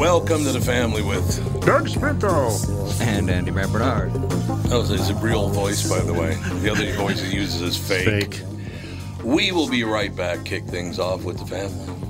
Welcome to the family with Doug Spinto and Andy Matt Barnard. That was his real voice, by the way. The other voice he uses is fake. Fake. We will be right back. Kick things off with the family.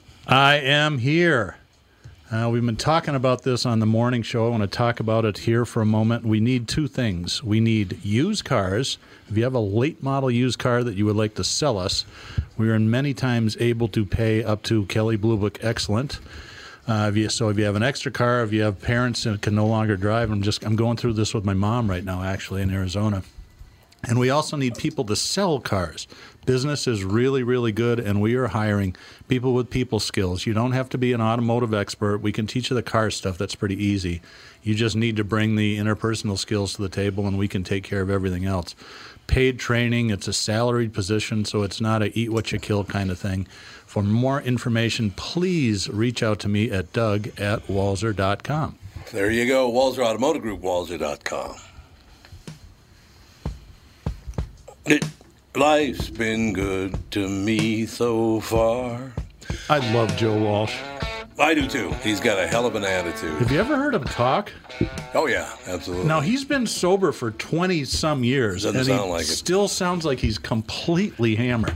I am here. Uh, we've been talking about this on the morning show. I want to talk about it here for a moment. We need two things. We need used cars. If you have a late model used car that you would like to sell us, we are many times able to pay up to Kelley Blue Book Excellent. Uh, if you, so if you have an extra car, if you have parents that can no longer drive, I'm just I'm going through this with my mom right now, actually in Arizona. And we also need people to sell cars. Business is really, really good, and we are hiring people with people skills. You don't have to be an automotive expert. We can teach you the car stuff. That's pretty easy. You just need to bring the interpersonal skills to the table, and we can take care of everything else. Paid training, it's a salaried position, so it's not a eat what you kill kind of thing. For more information, please reach out to me at doug at walser.com. There you go, Walser Automotive Group, walser.com. It, life's been good to me so far. I love Joe Walsh. I do too. He's got a hell of an attitude. Have you ever heard him talk? Oh yeah, absolutely. Now he's been sober for twenty some years, Doesn't and sound he like it. still sounds like he's completely hammered.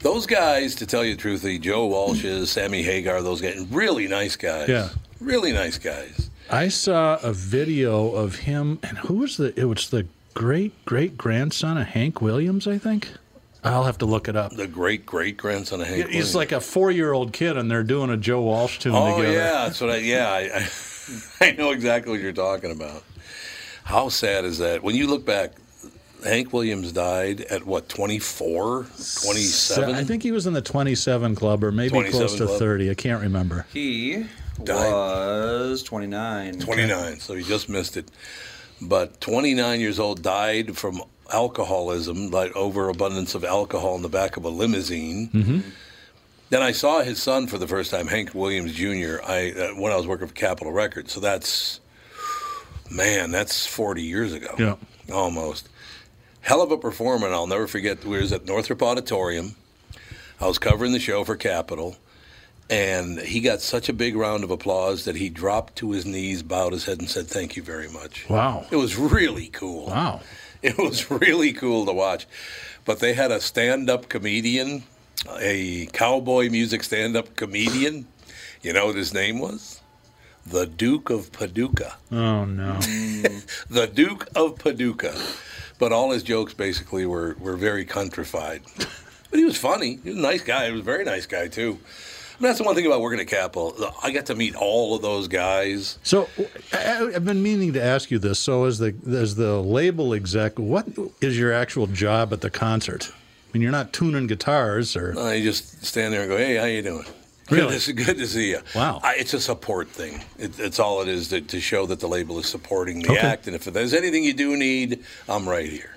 Those guys, to tell you the truth, the Joe Walshes, Sammy Hagar, those guys, really nice guys. Yeah. Really nice guys. I saw a video of him, and who was the? It was the great great grandson of Hank Williams, I think. I'll have to look it up. The great great grandson of Hank. He's Williams. like a four year old kid, and they're doing a Joe Walsh tune Oh together. yeah, that's what I. Yeah, I, I, I know exactly what you're talking about. How sad is that? When you look back, Hank Williams died at what 24, 27? I think he was in the 27 club, or maybe close to club. 30. I can't remember. He Died. was 29. 29, so he just missed it. But 29 years old died from alcoholism, like overabundance of alcohol in the back of a limousine. Mm-hmm. Then I saw his son for the first time, Hank Williams Jr. I uh, when I was working for Capitol Records. So that's man, that's 40 years ago. Yeah. almost. Hell of a performer. and I'll never forget. We was at Northrop Auditorium. I was covering the show for Capitol, and he got such a big round of applause that he dropped to his knees, bowed his head, and said, "Thank you very much." Wow. It was really cool. Wow. It was really cool to watch. But they had a stand-up comedian, a cowboy music stand-up comedian. You know what his name was? The Duke of Paducah. Oh no. The Duke of Paducah. But all his jokes basically were, were very countrified. But he was funny. He was a nice guy. He was a very nice guy too. I mean, that's the one thing about working at Capitol. I got to meet all of those guys. So I've been meaning to ask you this. So as the as the label exec, what is your actual job at the concert? I mean, you're not tuning guitars or I just stand there and go, "Hey, how you doing?" Really? Good to, good to see you. Wow. I, it's a support thing. It, it's all it is to, to show that the label is supporting the Okay. act. And if there's anything you do need, I'm right here.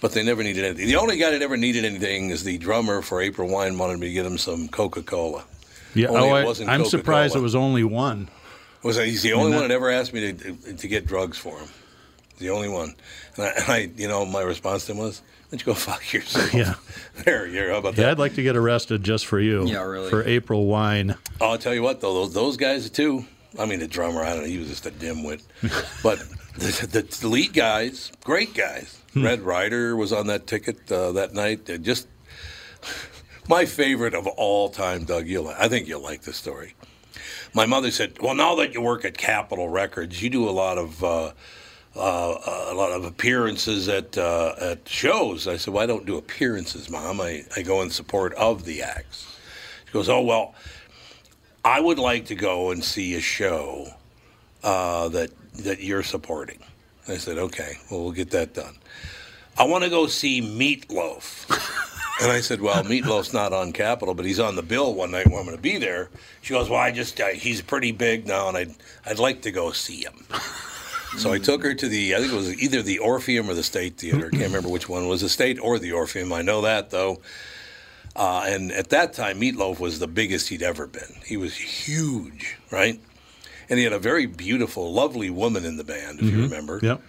But they never needed anything. The only guy that ever needed anything is the drummer for April Wine wanted me to get him some Coca Cola. yeah. Only Oh, it I, wasn't I'm surprised it was only one. Was that, he's the only that- one that ever asked me to to get drugs for him. The only one. And I, and I you know, my response to him was, "Why don't you go fuck yourself?" Yeah. There, you're. How about Yeah, that? I'd like to get arrested just for you. Yeah, really. For April wine. Oh, I'll tell you what, though, those, those guys too. I mean, the drummer, I don't know, he was just a dimwit. but the, the, the lead guys, great guys. Red Rider was on that ticket uh, that night. They're just my favorite of all time, Doug. You'll, I think you'll like this story. My mother said, "Well, now that you work at Capitol Records, you do a lot of." Uh, uh, a lot of appearances at uh, at shows. I said, "Well, I don't do appearances, Mom. I, I go in support of the acts." She goes, "Oh well, I would like to go and see a show uh, that that you're supporting." I said, "Okay, well, we'll get that done." I want to go see Meatloaf. And I said, "Well, Meatloaf's not on Capitol, but he's on the bill one night when I'm going to be there." She goes, "Well, I just uh, he's pretty big now, and I'd I'd like to go see him." So I took her to the I think it was either the Orpheum or the State Theater. I can't remember which one was the State or the Orpheum. I know that though. Uh, and at that time, Meatloaf was the biggest he'd ever been. He was huge, right? And he had a very beautiful, lovely woman in the band, if you remember. Yep.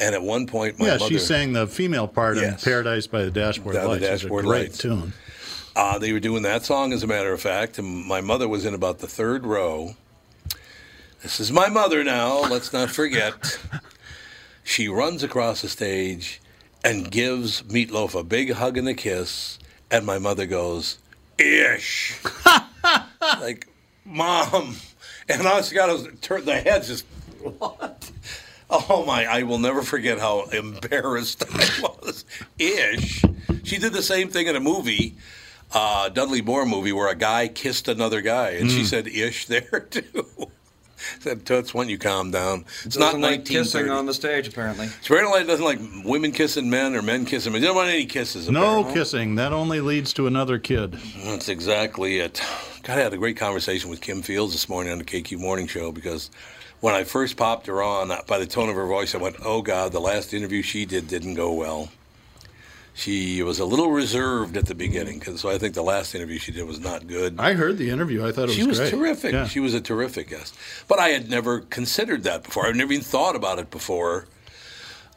And at one point, my Yeah, mother, she sang the female part Yes. in Paradise by the Dashboard the Lights. It's Dashboard a great Lights. tune. Uh, they were doing that song, as a matter of fact, and my mother was in about the third row. This is my mother now, let's not forget. She runs across the stage and gives Meatloaf a big hug and a kiss, and my mother goes, Ish. like, Mom. And I just got to turn, the head just, what? Oh my! I will never forget how embarrassed I was. Ish. She did the same thing in a movie, uh, Dudley Moore movie, where a guy kissed another guy, and Hmm. she said "ish" there too. Said Toots, when you calm down. It's not Doesn't like kissing on the stage, apparently. Spray doesn't like women kissing men or men kissing men. They don't want any kisses. No kissing. That only leads to another kid. That's exactly it. God, I had a great conversation with Kim Fields this morning on the KQ Morning Show because when I first popped her on, by the tone of her voice, I went, "Oh God, the last interview she did didn't go well." She was a little reserved at the beginning, 'cause- so I think the last interview she did was not good. I heard the interview. I thought it was She was great. terrific. Yeah. She was a terrific guest. But I had never considered that before. I'd never even thought about it before.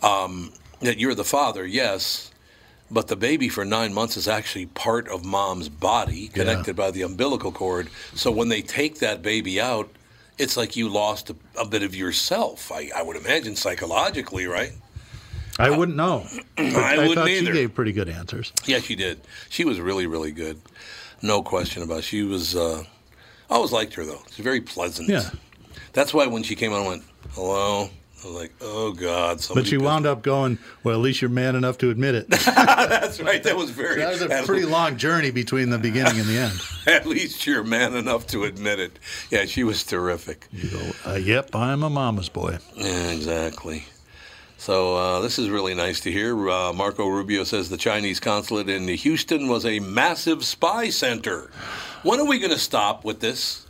Um, that you're the father, yes, but the baby for nine months is actually part of mom's body, connected by the umbilical cord. So when they take that baby out, it's like you lost a, a bit of yourself. I, I would imagine psychologically, right? I wouldn't know. I, I wouldn't thought either. she gave pretty good answers. Yeah, she did. She was really, really good. No question about it. She was, uh, I always liked her, though. She's very pleasant. Yeah. That's why when she came on, I went, hello. I was like, oh, God. But she wound up going, well, at least you're man enough to admit it. That's right. That was very. That was a pretty long journey between the beginning and the end. at least you're man enough to admit it. Yeah, she was terrific. You go, uh, yep, I'm a mama's boy. Yeah, exactly. So uh, this is really nice to hear. Uh, Marco Rubio says the Chinese consulate in Houston was a massive spy center. When are we going to stop with this?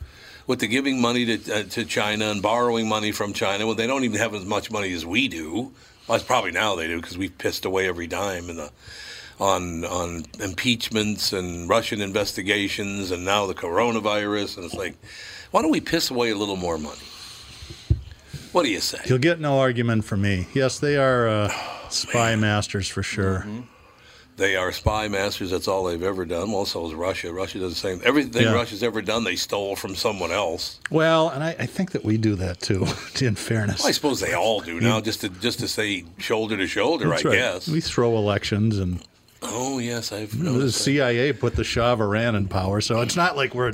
With the giving money to, uh, to China and borrowing money from China when they don't even have as much money as we do. Well, it's probably now they do because we've pissed away every dime in the, on on impeachments and Russian investigations and now the coronavirus. And it's like, why don't we piss away a little more money? What do you say? You'll get no argument from me. Yes, they are uh, spy masters for sure. Mm-hmm. They are spy masters. That's all they've ever done. Well, so is Russia. Russia does the same. Everything Yeah. Russia's ever done, they stole from someone else. Well, and I, I think that we do that too, in fairness. Well, I suppose they all do now, just to just to say shoulder to shoulder. That's I right. guess. We throw elections, and oh yes, I've the noticed. that. CIA put the Shah of Iran in power, so it's not like we're.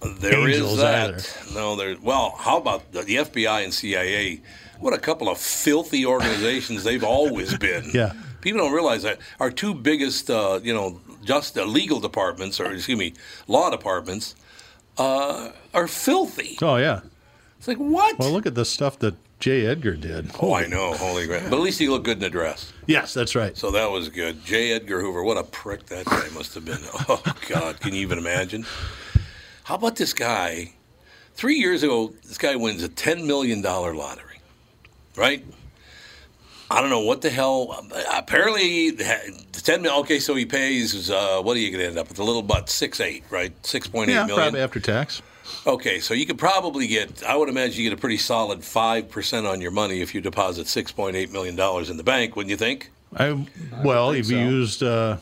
There is angels that. either. No, there. Well, how about the, the FBI and CIA? What a couple of filthy organizations they've always been. Yeah. People don't realize that our two biggest, uh, you know, just uh, legal departments, or excuse me, law departments, uh, are filthy. Oh yeah. It's like what? Well, look at the stuff that J. Edgar did. oh, I know, holy crap! But at least he looked good in a dress, Yes, that's right. so that was good. J. Edgar Hoover, what a prick that guy must have been. Oh God, can you even imagine? How about this guy? Three years ago, this guy wins a ten million dollar lottery, right? I don't know what the hell. Apparently, the ten million. Okay, so he pays. Uh, what are you going to end up with? A little butt, six eight, right? Six point eight Yeah, million. probably after tax. Okay, so you could probably get. I would imagine you get a pretty solid five percent on your money if you deposit six point eight million dollars in the bank. Wouldn't you think? I well, think if you so. used uh,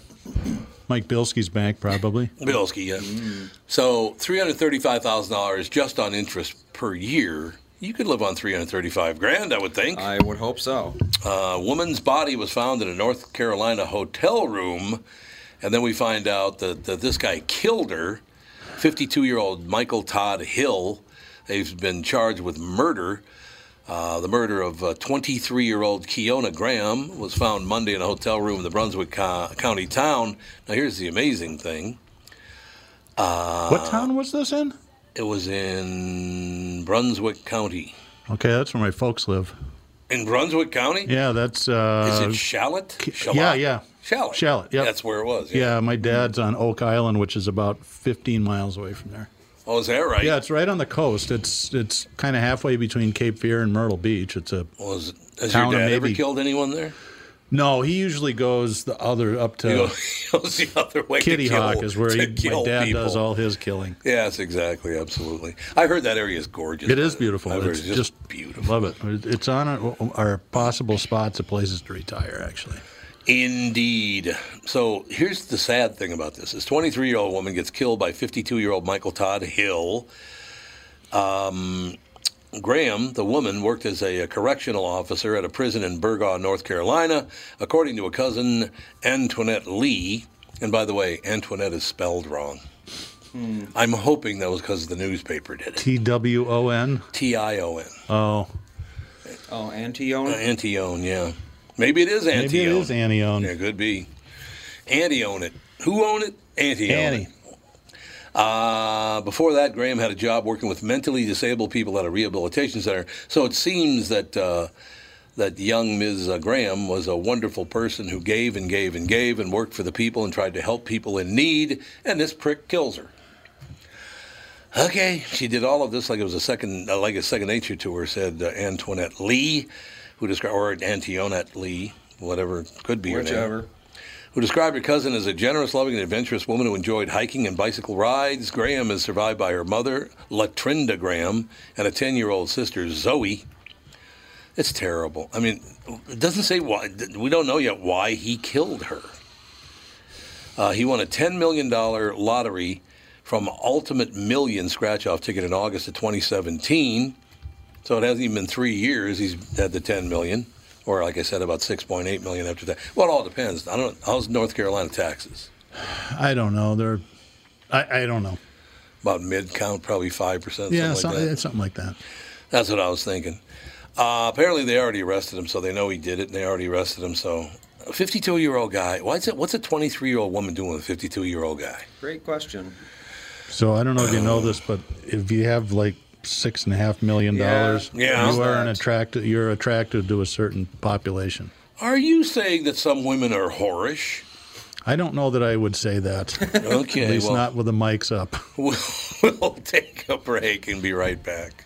Mike Bilski's bank, probably. Bilski, yeah. So three hundred thirty-five thousand dollars just on interest per year. You could live on three hundred thirty-five grand, I would think. I would hope so. A woman's body was found in a North Carolina hotel room, and then we find out that, that this guy killed her. 52 year old Michael Todd Hill. They've been charged with murder. Uh, the murder of 23 year old Keona Graham was found Monday in a hotel room in the Brunswick Co- County town. Now, here's the amazing thing what town was this in? it was in Brunswick County. Okay, that's where my folks live. In Brunswick County? Yeah, that's Is uh, it Shallotte? Shallotte? yeah, yeah. Shallotte. Shallotte, yep. That's where it was. yeah. My dad's on Oak Island, which is about 15 miles away from there. Oh, is that right? Yeah, it's right on the coast. It's it's kind of halfway between Cape Fear and Myrtle Beach. It's a Was has Town your dad ever killed anyone there? no. He usually goes the other up to he goes the other way. Kitty to kill, Hawk is where he, my dad people. does all his killing. Yes, exactly, absolutely. I heard that area is gorgeous. It is beautiful. It's it's just beautiful. Love it. It's on our, our possible spots of places to retire. Actually, Indeed. So here's the sad thing about this: this 23 year old woman gets killed by 52 year old Michael Todd Hill. Um, Graham, the woman, worked as a, correctional officer at a prison in Burgaw, North Carolina, according to a cousin, Antoinette Lee. And by the way, Antoinette is spelled wrong. I'm hoping that was because the newspaper did it. T W O N. T I O N. Oh, Oh, Antione? Uh, Antione, yeah. Maybe it is Antione. maybe it is Anione. Yeah, it could be. Anti own it. Who own it? Anti own Annie. Uh, before that, Graham had a job working with mentally disabled people at a rehabilitation center. So it seems that uh, that young Ms. uh, Graham was a wonderful person who gave and gave and gave and worked for the people and tried to help people in need. And this prick kills her. Okay, she did all of this like it was a second, uh, like a second nature to her. Said uh, Antoinette Lee, who described or Antionette Lee, whatever could be her name who described her cousin as a generous, loving, and adventurous woman who enjoyed hiking and bicycle rides. Graham is survived by her mother, Latrinda Graham, and a 10 year old sister, Zoe. It's terrible. I mean, it doesn't say why. We don't know yet why he killed her. Uh, he won a $10 million lottery from Ultimate Million scratch off ticket in August of 2017. So it hasn't even been three years he's had the 10 million, or like I said, about 6.8 million after that. Well, it all depends. I don't. How's North Carolina taxes? I don't know. They're, I, I don't know. About mid count, probably five percent. Yeah, something like some- that. something like that. That's what I was thinking. Uh, apparently, they already arrested him, so they know he did it, and they already arrested him. So, a 52 year old guy. What's it? What's a 23 year old woman doing with a 52 year old guy? Great question. So I don't know if you know this, but if you have like six and a half million dollars, Yeah. you are an attracted. You're attracted to a certain population. Are you saying that some women are whorish? I don't know that I would say that. Okay, At least well, not with the mics up. We'll, we'll take a break and be right back.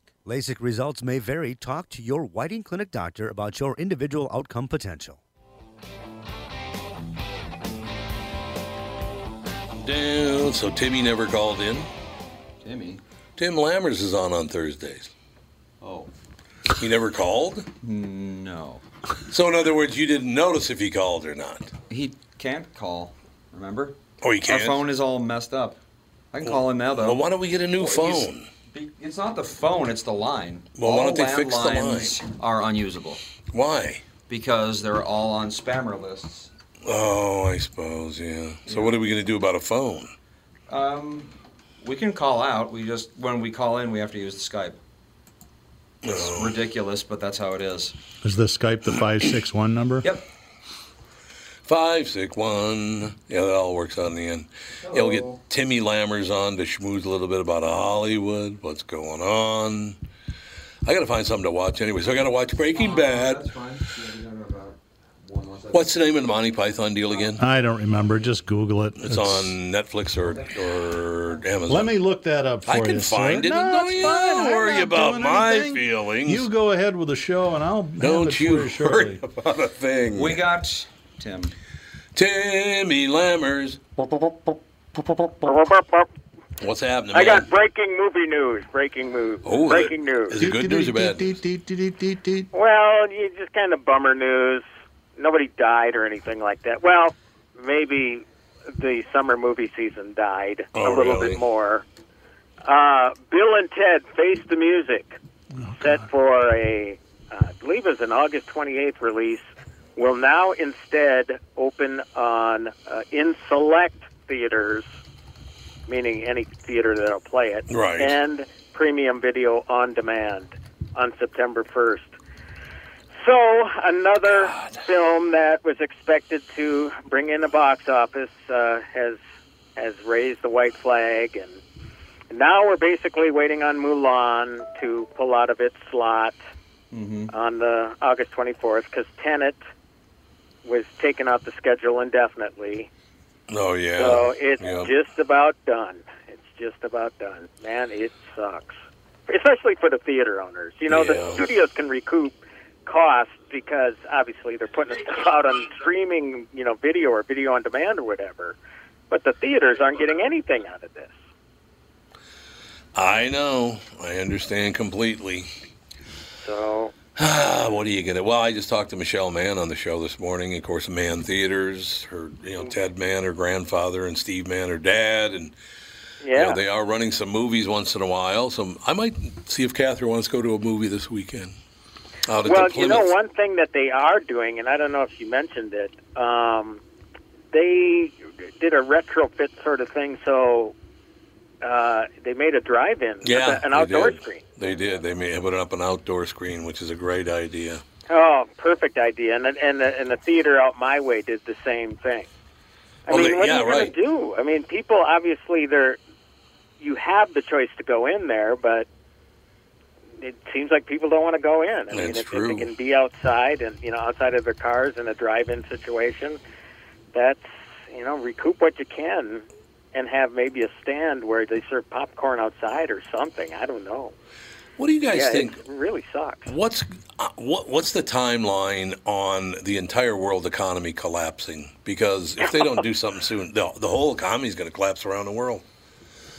LASIK results may vary. Talk to your Whiting Clinic doctor about your individual outcome potential. Down. So Timmy never called in. Timmy. Tim Lammers is on on Thursdays. Oh. He never called? No. So, in other words, you didn't notice if he called or not. He can't call. Remember? Oh, he can't? Our phone is all messed up. I can call him now though. Well, why don't we get a new Well, he's- phone? Be- It's not the phone, it's the line. Well, why all don't they fix the landlines are unusable Why? because they're all on spammer lists. Oh, I suppose, yeah. So, what are we going to do about a phone? Um, we can call out. We just when we call in, we have to use the Skype. It's Oh. ridiculous, but that's how it is. Is the Skype the 561 number? Yep. Five, six, one. Yeah, that all works out in the end. Yeah, we'll get Timmy Lammers on to schmooze a little bit about Hollywood, what's going on. I got to find something to watch anyway. So I got to watch Breaking Bad. fine. What's the name of the Monty Python deal again? I don't remember. Just Google it. It's on Netflix or or Amazon. Let me look that up for I you. I can sir. find it. No, Don't it's you fine. I'm worry about my anything. feelings. You go ahead with the show, and I'll Don't for you you shortly. worry about a thing. We got Tim. Timmy Lammers. What's happening? I man? got breaking movie news. Breaking news. Oh, breaking news. Is it good news or bad news? Well, you just kind of bummer news. Nobody died or anything like that. Well, maybe the summer movie season died Oh, a little really? bit more. Uh, Bill and Ted Face the Music, Oh, set for a, uh, I believe it's an August 28th release, will now instead open on uh, in select theaters, meaning any theater that'll play it, Right. and premium video on demand on September 1st. So another film that was expected to bring in the box office uh, has has raised the white flag, and now we're basically waiting on Mulan to pull out of its slot on the August 24th because Tenet was taken off the schedule indefinitely. Oh yeah. So it's Yeah. just about done. It's just about done. Man, it sucks. Especially for the theater owners. You know, Yeah. the studios can recoup costs because obviously they're putting stuff out on streaming, you know, video or video on demand or whatever. But the theaters aren't getting anything out of this. I know. I understand completely. So what do you get? Well, I just talked to Michelle Mann on the show this morning. Of course, Mann Theaters. Her, you know, Ted Mann, her grandfather, and Steve Mann, her dad, and you yeah. know, they are running some movies once in a while. So I might see if Catherine wants to go to a movie this weekend. Out well, you know, one thing that they are doing, and I don't know if you mentioned it, um, they did a retrofit sort of thing. So uh, they made a drive-in, yeah, an outdoor screen. They did. They may put up an outdoor screen, which is a great idea. Oh, perfect idea. And the- and the, and the theater out my way did the same thing. I Oh, mean, they- what yeah, are you right. going to do? I mean, people obviously they're you have the choice to go in there, but it seems like people don't want to go in. I mean, That's if, if true. they can be outside and you know outside of their cars in a drive-in situation, that's you know recoup what you can and have maybe a stand where they serve popcorn outside or something. I don't know. What do you guys yeah, think? it really sucks. What's uh, what, what's the timeline on the entire world economy collapsing? Because if they don't do something soon, the, the whole economy is going to collapse around the world.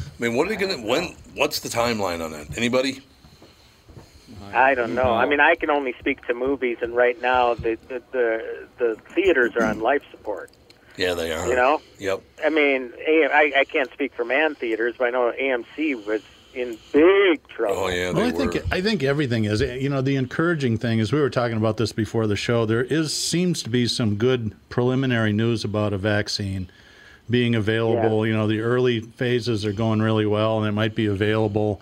I mean, what are they going to? When? What's the timeline on that? Anybody? I don't know. I mean, I can only speak to movies, and right now the the the, the theaters are on life support. Yeah, they are. You know? Yep. I mean, I, I can't speak for Mann theaters, but I know AMC was in big trouble. Oh yeah, Well, they I think were. I think everything is. You know, the encouraging thing is we were talking about this before the show. There is seems to be some good preliminary news about a vaccine being available. You know, the early phases are going really well, and it might be available.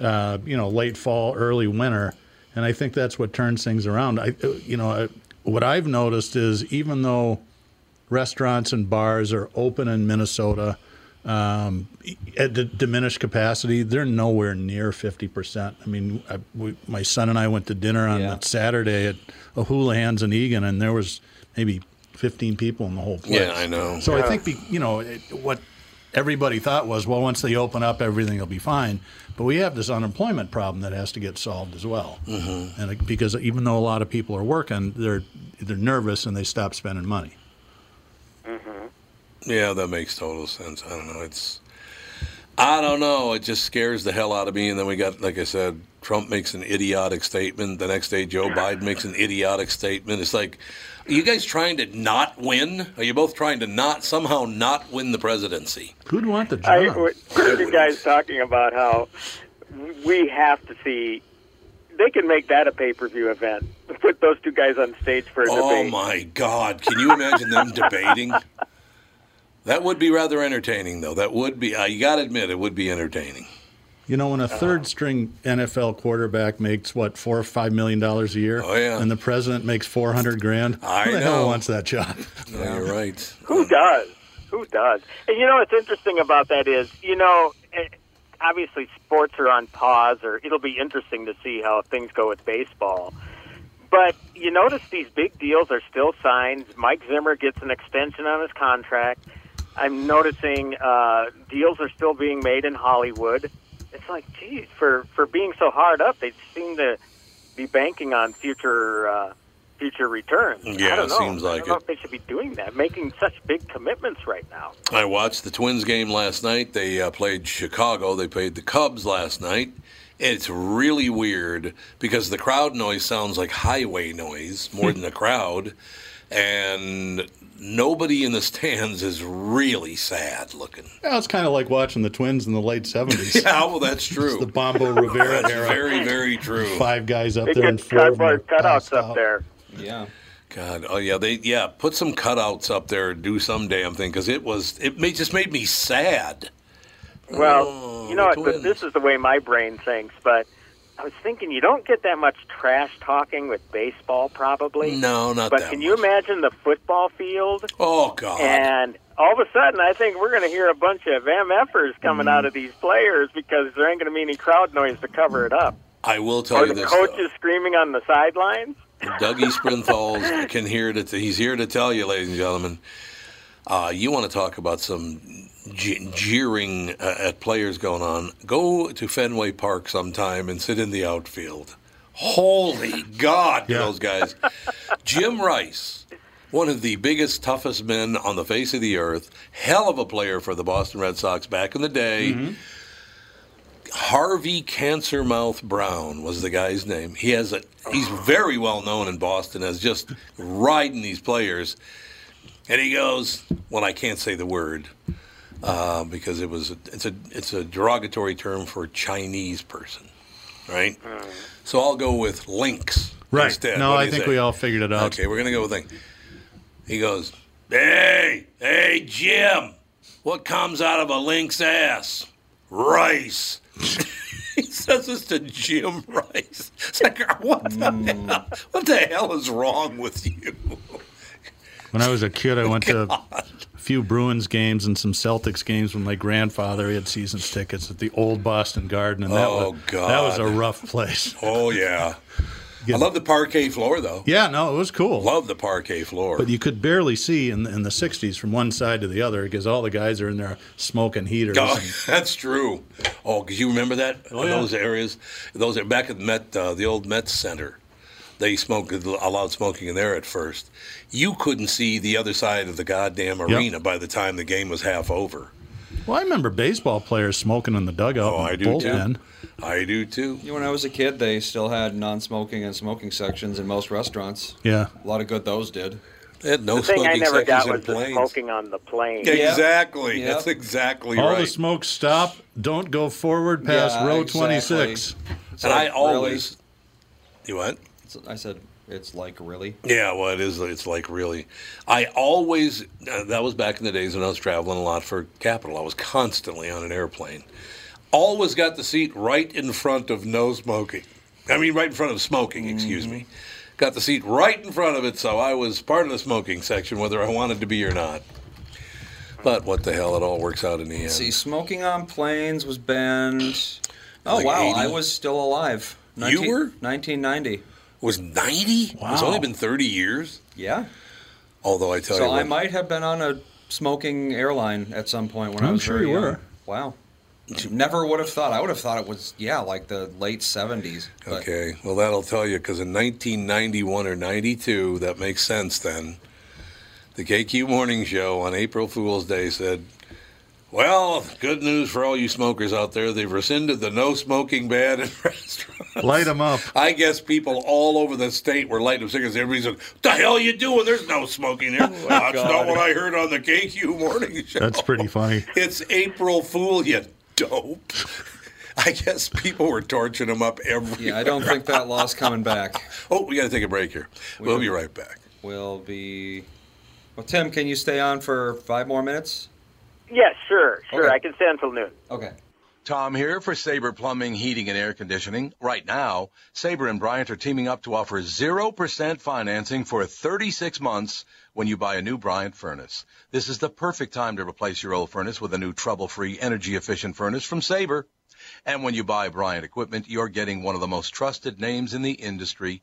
Uh, you know, late fall, early winter, and I think that's what turns things around. I, you know, I, what I've noticed is even though restaurants and bars are open in Minnesota um, at d- diminished capacity. They're nowhere near 50%. I mean, I, we, my son and I went to dinner on Yeah. Saturday at O'Houlihan's in Eagan, and there was maybe 15 people in the whole place. Yeah, I know. So I think, be, you know, it, what everybody thought was, well, once they open up, everything will be fine. But we have this unemployment problem that has to get solved as well. Mm-hmm. And it, because even though a lot of people are working, they're they're nervous and they stop spending money. Yeah, that makes total sense. I don't know. It's I don't know. It just scares the hell out of me. And then we got, like I said, Trump makes an idiotic statement. The next day, Joe Biden makes an idiotic statement. It's like, are you guys trying to not win? Are you both trying to not somehow not win the presidency? Who'd want the job? I what- heard you guys talking about how we have to see. They can make that a pay per view event. Put those two guys on stage for a Oh debate. Oh my God! Can you imagine them debating? That would be rather entertaining, though. That would be. I got to admit, it would be entertaining. You know, when a third string NFL quarterback makes what four or five million dollars a year, Oh, yeah. and the president makes four hundred grand, I who the know. hell wants that job? No, you're right. Who does? Who does? And you know what's interesting about that is, you know, eh, obviously sports are on pause, or it'll be interesting to see how things go with baseball. But you notice these big deals are still signed. Mike Zimmer gets an extension on his contract. I'm noticing uh, deals are still being made in Hollywood. It's like, geez, for for being so hard up, they seem to be banking on future uh, future returns. I Yeah, don't know. seems like I don't know it. if they should be doing that, making such big commitments right now. I watched the Twins game last night. They uh, played Chicago. They played the Cubs last night. It's really weird because the crowd noise sounds like highway noise more than a crowd, and nobody in the stands is really sad looking. Yeah, it's kind of like watching the Twins in the late seventies. Yeah, well, that's true. the Bombo Rivera That's era. very, very true. Five guys up They there and get four of cardboard cutouts up out. there. Yeah. God, oh yeah, they yeah put some cutouts up there, do some damn thing because it was it made, just made me sad. Well, Oh, you know the what? But Twins. this is the way my brain thinks. But I was thinking you don't get that much trash talking with baseball, probably. No, not But that. can you imagine the football field? Oh God, And all of a sudden, I think we're going to hear a bunch of MFers coming Mm. out of these players because there ain't going to be any crowd noise to cover it up. I will tell Or you the this. coaches screaming on the sidelines. Dougie Sprinthal can hear to he's here to tell you, ladies and gentlemen. Uh, you want to talk about some je- jeering uh, at players going on? Go to Fenway Park sometime and sit in the outfield. Holy God, Yeah. those guys! Jim Rice, one of the biggest, toughest men on the face of the earth, hell of a player for the Boston Red Sox back in the day. Harvey Cancer Mouth Brown was the guy's name. He has a he's very well known in Boston as just riding these players. And he goes, well, I can't say the word uh, because it was a, it's a it's a derogatory term for Chinese person, right? So I'll go with lynx Right. instead. No, What do I you think say? we all figured it out. Okay, we're gonna go with thing. He goes, "Hey, hey, Jim, what comes out of a lynx ass? Rice." he says this to Jim Rice. It's like, what the hell? What the hell is wrong with you? When I was a kid, I went to a few Bruins games and some Celtics games with my grandfather. He had seasons tickets at the old Boston Garden, and that Oh, was that was a rough place. Oh yeah, I love the parquet floor though. Yeah, no, it was cool. Love the parquet floor. But you could barely see in the, in the '60s from one side to the other because all the guys are in there smoking heaters. Oh, and- that's true. Oh, because you remember that Oh, yeah. those areas, those are back at the Met, uh, the old Met Center. They smoked allowed smoking in there at first. You couldn't see the other side of the goddamn arena by the time the game was half over. Well, I remember baseball players smoking in the dugout. Oh, I do bullpen. too. I do too. You know, when I was a kid, they still had non-smoking and smoking sections in most restaurants. Yeah. A lot of good those did. They had no the thing I smoking never got sections was in the planes. smoking on the plane. Exactly. Yep. That's exactly All right. All the smoke stop. Don't go forward past Yeah, row exactly. 26. It's and I like, always. You what? I said it's like really. Yeah, well, it is. It's like really. I always. Uh, that was back in the days when I was traveling a lot for Capital. I was constantly on an airplane. Always got the seat right in front of no smoking. I mean, right in front of smoking. Excuse me. Got the seat right in front of it, so I was part of the smoking section, whether I wanted to be or not. But what the hell? It all works out in the end. See, smoking on planes was banned. Oh Like wow, 80? I was still alive. You were? 1990. Was ninety? Wow. It's only been thirty years. Yeah. Although I tell So you, So I might have been on a smoking airline at some point when I I'm was sure you young. were. Wow. Never would have thought. I would have thought it was yeah, like the late 70s. But Okay, well that'll tell you because in 1991 or 92, that makes sense then. The KQ Morning Show on April Fool's Day said, "Well, good news for all you smokers out there. They've rescinded the no smoking ban in restaurants." Light them up. I guess people all over the state were lighting up cigarettes. Everybody's like, "What the hell are you doing? There's no smoking there." Well, oh That's not what I heard on the KQ Morning Show. That's pretty funny. It's April Fool, you dope. I guess people were torching them up every. yeah, I don't think that law's coming back. Oh, we got to take a break here. We'll be right back. We'll be. Well, Tim, can you stay on for five more minutes? Yes, sure, sure. Okay. I can stay until noon. Okay. Tom here for Sabre Plumbing, Heating, and Air Conditioning. Right now, Sabre and Bryant are teaming up to offer 0% financing for 36 months when you buy a new Bryant furnace. This is the perfect time to replace your old furnace with a new trouble-free, energy-efficient furnace from Sabre. And when you buy Bryant equipment, you're getting one of the most trusted names in the industry.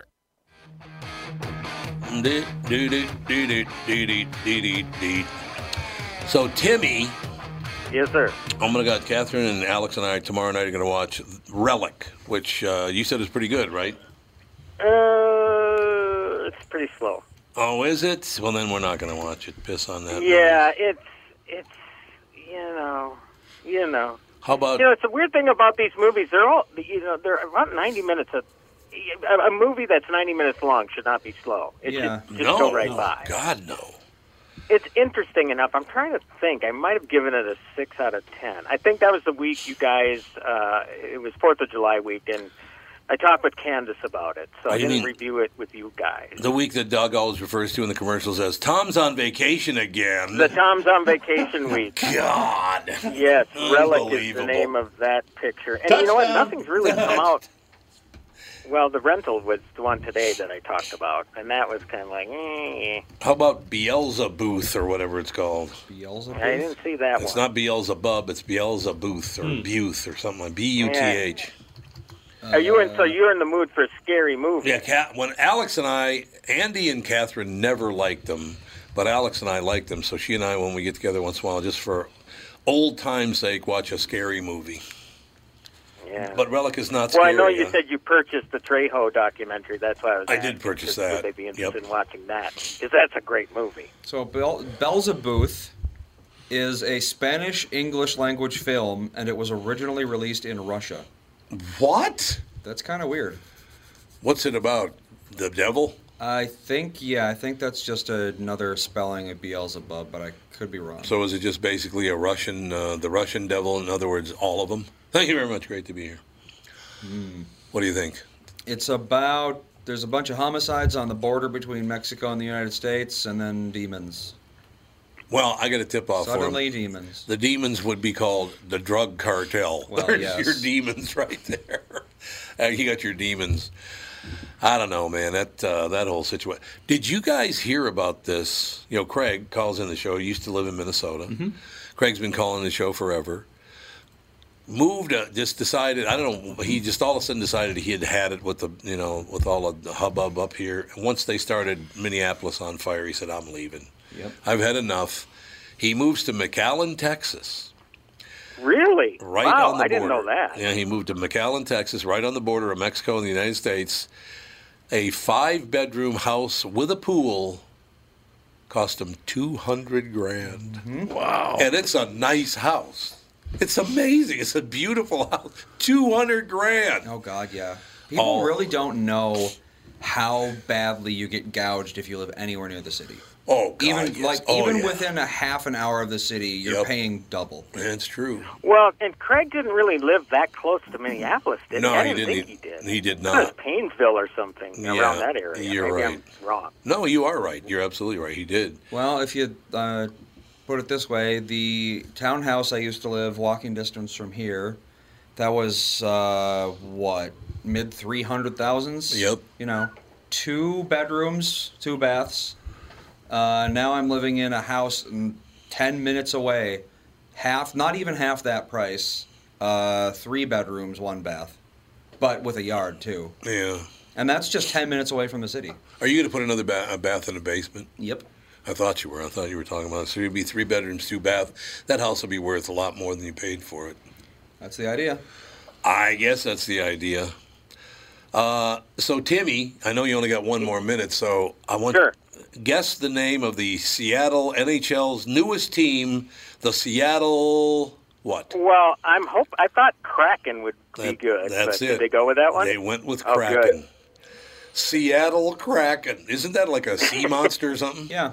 Dee, dee, dee, dee, dee, dee, dee, dee, dee. So Timmy, Yes, sir. I'm gonna got Catherine and Alex and I tomorrow night are gonna watch Relic, which uh, you said is pretty good, right? Uh, it's pretty slow. Oh, is it? Well, then we're not gonna watch it. Piss on that. Yeah, it's it's you know, you know. How about You know, it's a weird thing about these movies. They're all you know, they're about ninety minutes. Of, a, a movie that's ninety minutes long should not be slow. It Yeah. should just no? go right no, by. God no. It's interesting enough. I'm trying to think. I might have given it a six out of ten. I think that was the week you guys. Uh, it was Fourth of July week, and I talked with Candace about it. So Oh, I didn't mean- review it with you guys. The week that Doug always refers to in the commercials as Tom's on vacation again. The Tom's on Vacation week. God. Yes, Relic is the name of that picture. And you know what? Nothing's really come out. Well, the rental was the one today that I talked about, and that was kind of like, eh. How about Beelzebooth or whatever it's called? Beelzebub. I didn't see that one. It's one. not Beelzebub, it's Beelzebooth or Hmm. Buth or something like B U T H. Are you in? So you're in the mood for a scary movie? Yeah, Cat, when Alex and I, Andy and Catherine never liked them, but Alex and I liked them. So she and I, when we get together once in a while, just for old time's sake, watch a scary movie. Yeah. But Relic is not well, scary. I know you huh? said you purchased the Trejo documentary. That's why I was. I did purchase that. Would they be interested Yep. in watching that? Because that's a great movie. So Bel- Belzebuth is a Spanish English language film, and it was originally released in Russia. What? That's kind of weird. What's it about? The devil? I think, yeah, I think that's just another spelling of Beelzebub, but I could be wrong. So is it just basically a Russian, uh, the Russian devil? In other words, all of them? Thank you very much. Great to be here. What do you think? It's about there's a bunch of homicides on the border between Mexico and the United States, and then demons. Well, I got a tip off for Suddenly him. demons. The demons would be called the drug cartel. Well, There's yes. your demons right there. Uh, you got your demons. I don't know, man. That uh, that whole situation. Did you guys hear about this? You know, Craig calls in the show. He used to live in Minnesota. Mm-hmm. Craig's been calling the show forever. Moved, uh, just decided. I don't know. He just all of a sudden decided he had had it with the, you know, with all of the hubbub up here. And once they started Minneapolis on fire, he said, "I'm leaving. Yep. I've had enough." He moves to McAllen, Texas. Really? Right wow, on the I didn't know border. that. Yeah, he moved to McAllen, Texas, right on the border of Mexico and the United States. A five-bedroom house with a pool cost him two hundred grand. Mm-hmm. Wow! And it's a nice house. It's amazing. It's a beautiful house. Two hundred grand. Oh God, yeah. People Oh. really don't know how badly you get gouged if you live anywhere near the city. Oh, God, even yes. like Oh, even yeah. within a half an hour of the city, you're Yep. paying double. That's true. Well, and Craig didn't really live that close to Minneapolis, did No, he? I he didn't didn't. think he did. He did It was not. Painesville or something Yeah, around that area. you're Maybe right. I'm wrong. No, you are right. You're absolutely right. He did. Well, if you uh, put it this way, the townhouse I used to live walking distance from here, that was uh, what mid three hundred thousands. Yep. You know, two bedrooms, two baths. Uh, now I'm living in a house mm, ten minutes away, half, not even half that price. Uh, three bedrooms, one bath, but with a yard too. Yeah. And that's just ten minutes away from the city. Are you going to put another ba- a bath in the basement? Yep. I thought you were. I thought you were talking about it. So it'd be three bedrooms, two bath. That house would be worth a lot more than you paid for it. That's the idea. I guess that's the idea. Uh, so Timmy, I know you only got one more minute, so I want Sure. guess the name of the Seattle NHL's newest team, the Seattle what? Well, I'm hope. I thought Kraken would be That- good. that's but it. Did they go with that one? They went with Oh, Kraken. good. Seattle Kraken. Isn't that like a sea monster or something? Yeah.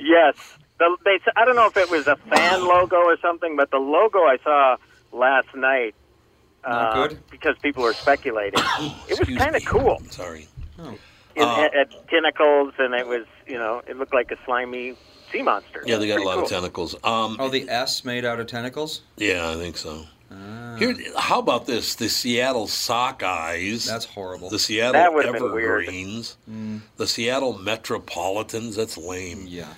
Yes. The, they. I don't know if it was a fan logo or something, but the logo I saw last night. Not uh, good? Because people were speculating. it was kind of me. cool. Sorry. It Uh, had, had tentacles, and it was, you know, it looked like a slimy sea monster. Yeah, they got a Pretty lot of tentacles. Um, Oh, the S made out of tentacles? yeah, I think so. Ah. Here, how about this? The Seattle Sockeyes. That's horrible. The Seattle That would've. Evergreens. The Seattle Metropolitans. That's lame. Yeah.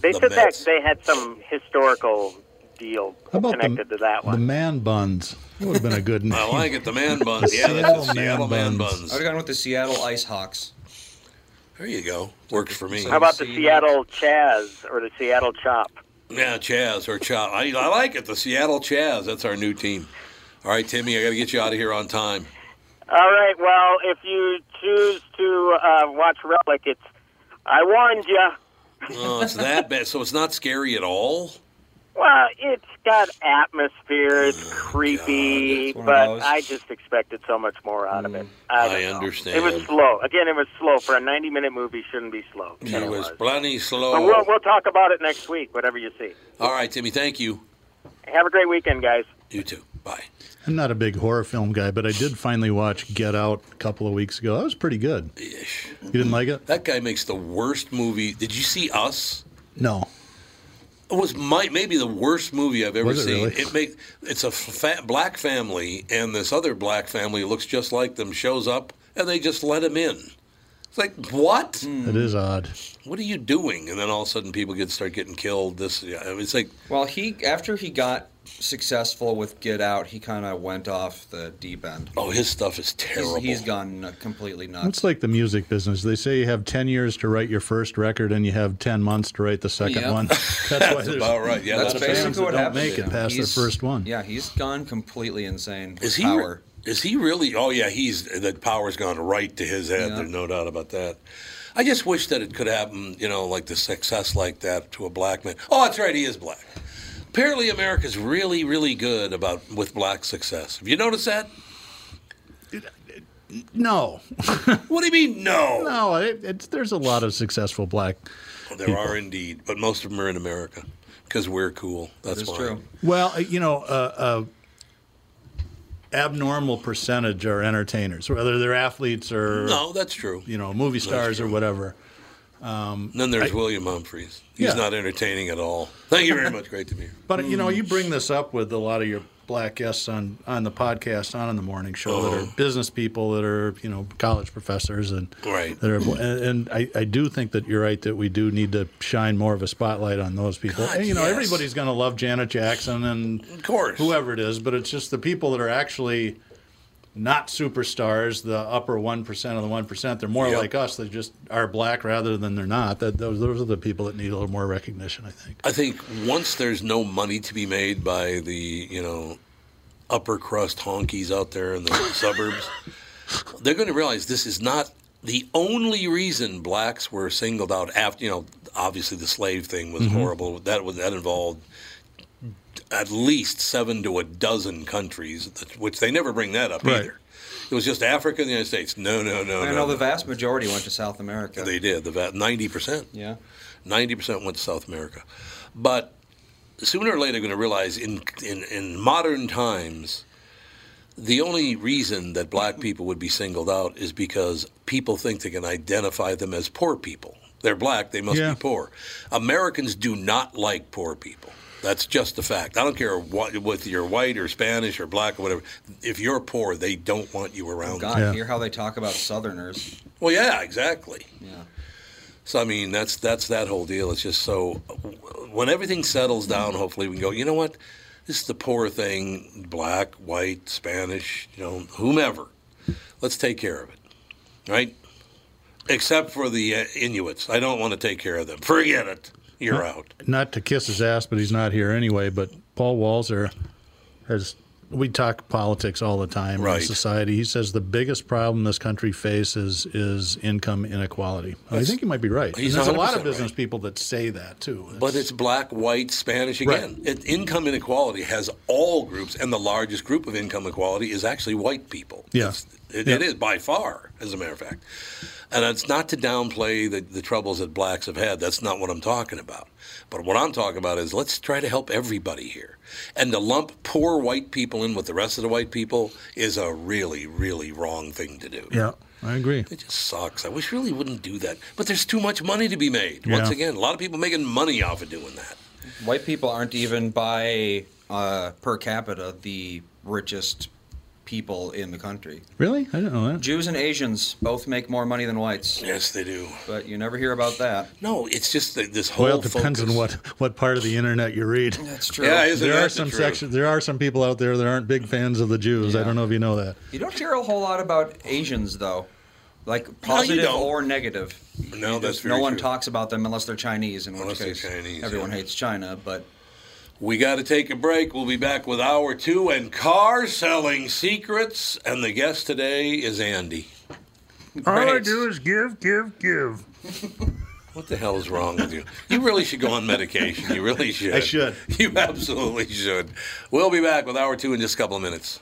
They the said Mets. that they had some historical deal How about connected the, to that one. the man buns? That would have been a good name. I like it. The man buns. Yeah, that's Seattle the Seattle man Man buns. Buns. I would have gone with the Seattle Ice Hawks. There you go. Works for me. How about the Seattle Chaz or the Seattle Chop? Yeah, Chaz or Chop. I, I like it. The Seattle Chaz. That's our new team. All right, Timmy, I got to get you out of here on time. All right. Well, if you choose to uh, watch Relic, it's I warned you. Oh, it's that bad. So it's not scary at all. Well, it's got atmosphere. Oh, it's creepy, It's but those. I just expected so much more out of it. I, I don't know. understand. It was slow. Again, it was slow for a ninety-minute movie. Shouldn't be slow. It Kinda was was. plenty slow. But we'll we'll talk about it next week. Whatever you see. All right, Timmy. Thank you. Have a great weekend, guys. You too. Bye. I'm not a big horror film guy, but I did finally watch Get Out a couple of weeks ago. That was pretty good. Ish. You didn't like it? That guy makes the worst movie. Did you see Us? No. It was my, maybe the worst movie I've ever it seen. really? It make it's a fa- black family, and this other black family looks just like them shows up, and they just let him in. It's like what? It is odd. What are you doing? And then all of a sudden, people get start getting killed. This, yeah, it's like Well, he after he got successful with Get Out, he kind of went off the deep end. oh, his stuff is He's, terrible. he's gone completely nuts. It's like the music business. They say you have 10 years to write your first record and you have 10 months to write the second Yep. one. That's, why That's there's about right. Yeah, That's that's basically bands what that don't happened make to it him. past He's- their first one. Yeah, he's gone completely insane. Is he? Power. Is he really? Oh yeah, he's that power's gone right to his head. Yeah. There's no doubt about that. I just wish that it could happen. You know, like the success like that to a black man. Oh, that's right, he is black. Apparently, America's really, really good about with black success. Have you noticed that? No. What do you mean? No, no, it, it's, there's a lot of successful black. there are indeed, but most of them are in America because we're cool. That's That is why. true. Well, uh, you know, uh, uh, abnormal percentage are entertainers, whether they're athletes or, No, that's true. you know, movie stars or whatever. Um, and then there's William Humphreys. He's Yeah. not entertaining at all. Thank you very much. Great to be here. But you know, you bring this up with a lot of your black guests on on the podcast on in the morning show that are Uh-huh. business people that are you know college professors and Right. that are and, and I, I do think that you're right that we do need to shine more of a spotlight on those people. God, and, you know, yes. everybody's going to love Janet Jackson and Of course. whoever it is, but it's just the people that are actually not superstars, the upper one percent of the one percent. They're more Yep. like us. They just are black rather than they're not. That those, those are the people that need a little more recognition. I think. I think once there's no money to be made by the, you know, upper crust honkies out there in the suburbs, they're going to realize this is not the only reason blacks were singled out after, you know, obviously the slave thing was mm-hmm. horrible. That was that involved at least seven to a dozen countries, which they never bring that up Right. either. It was just Africa and the United States. No, no, no, I no. know the no. vast majority went to South America. They did. The vast, ninety percent. yeah. Ninety percent went to South America, but sooner or later, they're going to realize in, in in modern times, the only reason that black people would be singled out is because people think they can identify them as poor people. They're black; they must Yeah. be poor. Americans do not like poor people. That's just a fact. I don't care what, whether you're white or Spanish or black or whatever. If you're poor, they don't want you around. them. God, Yeah. hear how they talk about Southerners. Well, yeah, exactly. Yeah. So I mean, that's that's that whole deal. It's just so when everything settles down, hopefully we can go. You know what? This is the poor thing: black, white, Spanish, you know, whomever. Let's take care of it, right? Except for the uh, Inuits, I don't want to take care of them. Forget it. You're out. not to kiss his ass, but he's not here anyway. But Paul Walser has. We talk politics all the time Right. in society. He says the biggest problem this country faces is income inequality. I think you might be right. There's a lot of business right. people that say that too. But it's black, white, Spanish again. It, income inequality has all groups, and the largest group of income inequality is actually white people. Yeah. It's- it, Yeah. it is by far, as a matter of fact. And it's not to downplay the, the troubles that blacks have had. That's not what I'm talking about. But what I'm talking about is let's try to help everybody here. And to lump poor white people in with the rest of the white people is a really, really wrong thing to do. yeah, I agree. It just sucks. I wish really wouldn't do that. But there's too much money to be made. Once again, a lot of people making money off of doing that. White people aren't even by uh, per capita the richest people in the country. Really, I didn't know that. Jews and Asians both make more money than whites, Yes, they do. but you never hear about that. No, it's just that this whole. Well, it depends focus. on what what part of the internet you read. That's true. Yeah, isn't There that are the some truth? sections. There are some people out there that aren't big fans of the Jews. I don't know if you know that. You don't hear a whole lot about Asians though, like positive don't. or negative. No, You that's just- very no one true. talks about them unless they're Chinese, in Unless which they're case Chinese, everyone yeah. hates China. But We got to take a break. We'll be back with hour two and car selling secrets. And the guest today is Andy. All Great. I do is give, give, give. What the hell is wrong with you? You really should go on medication. You really should. I should. You absolutely should. We'll be back with hour two in just a couple of minutes.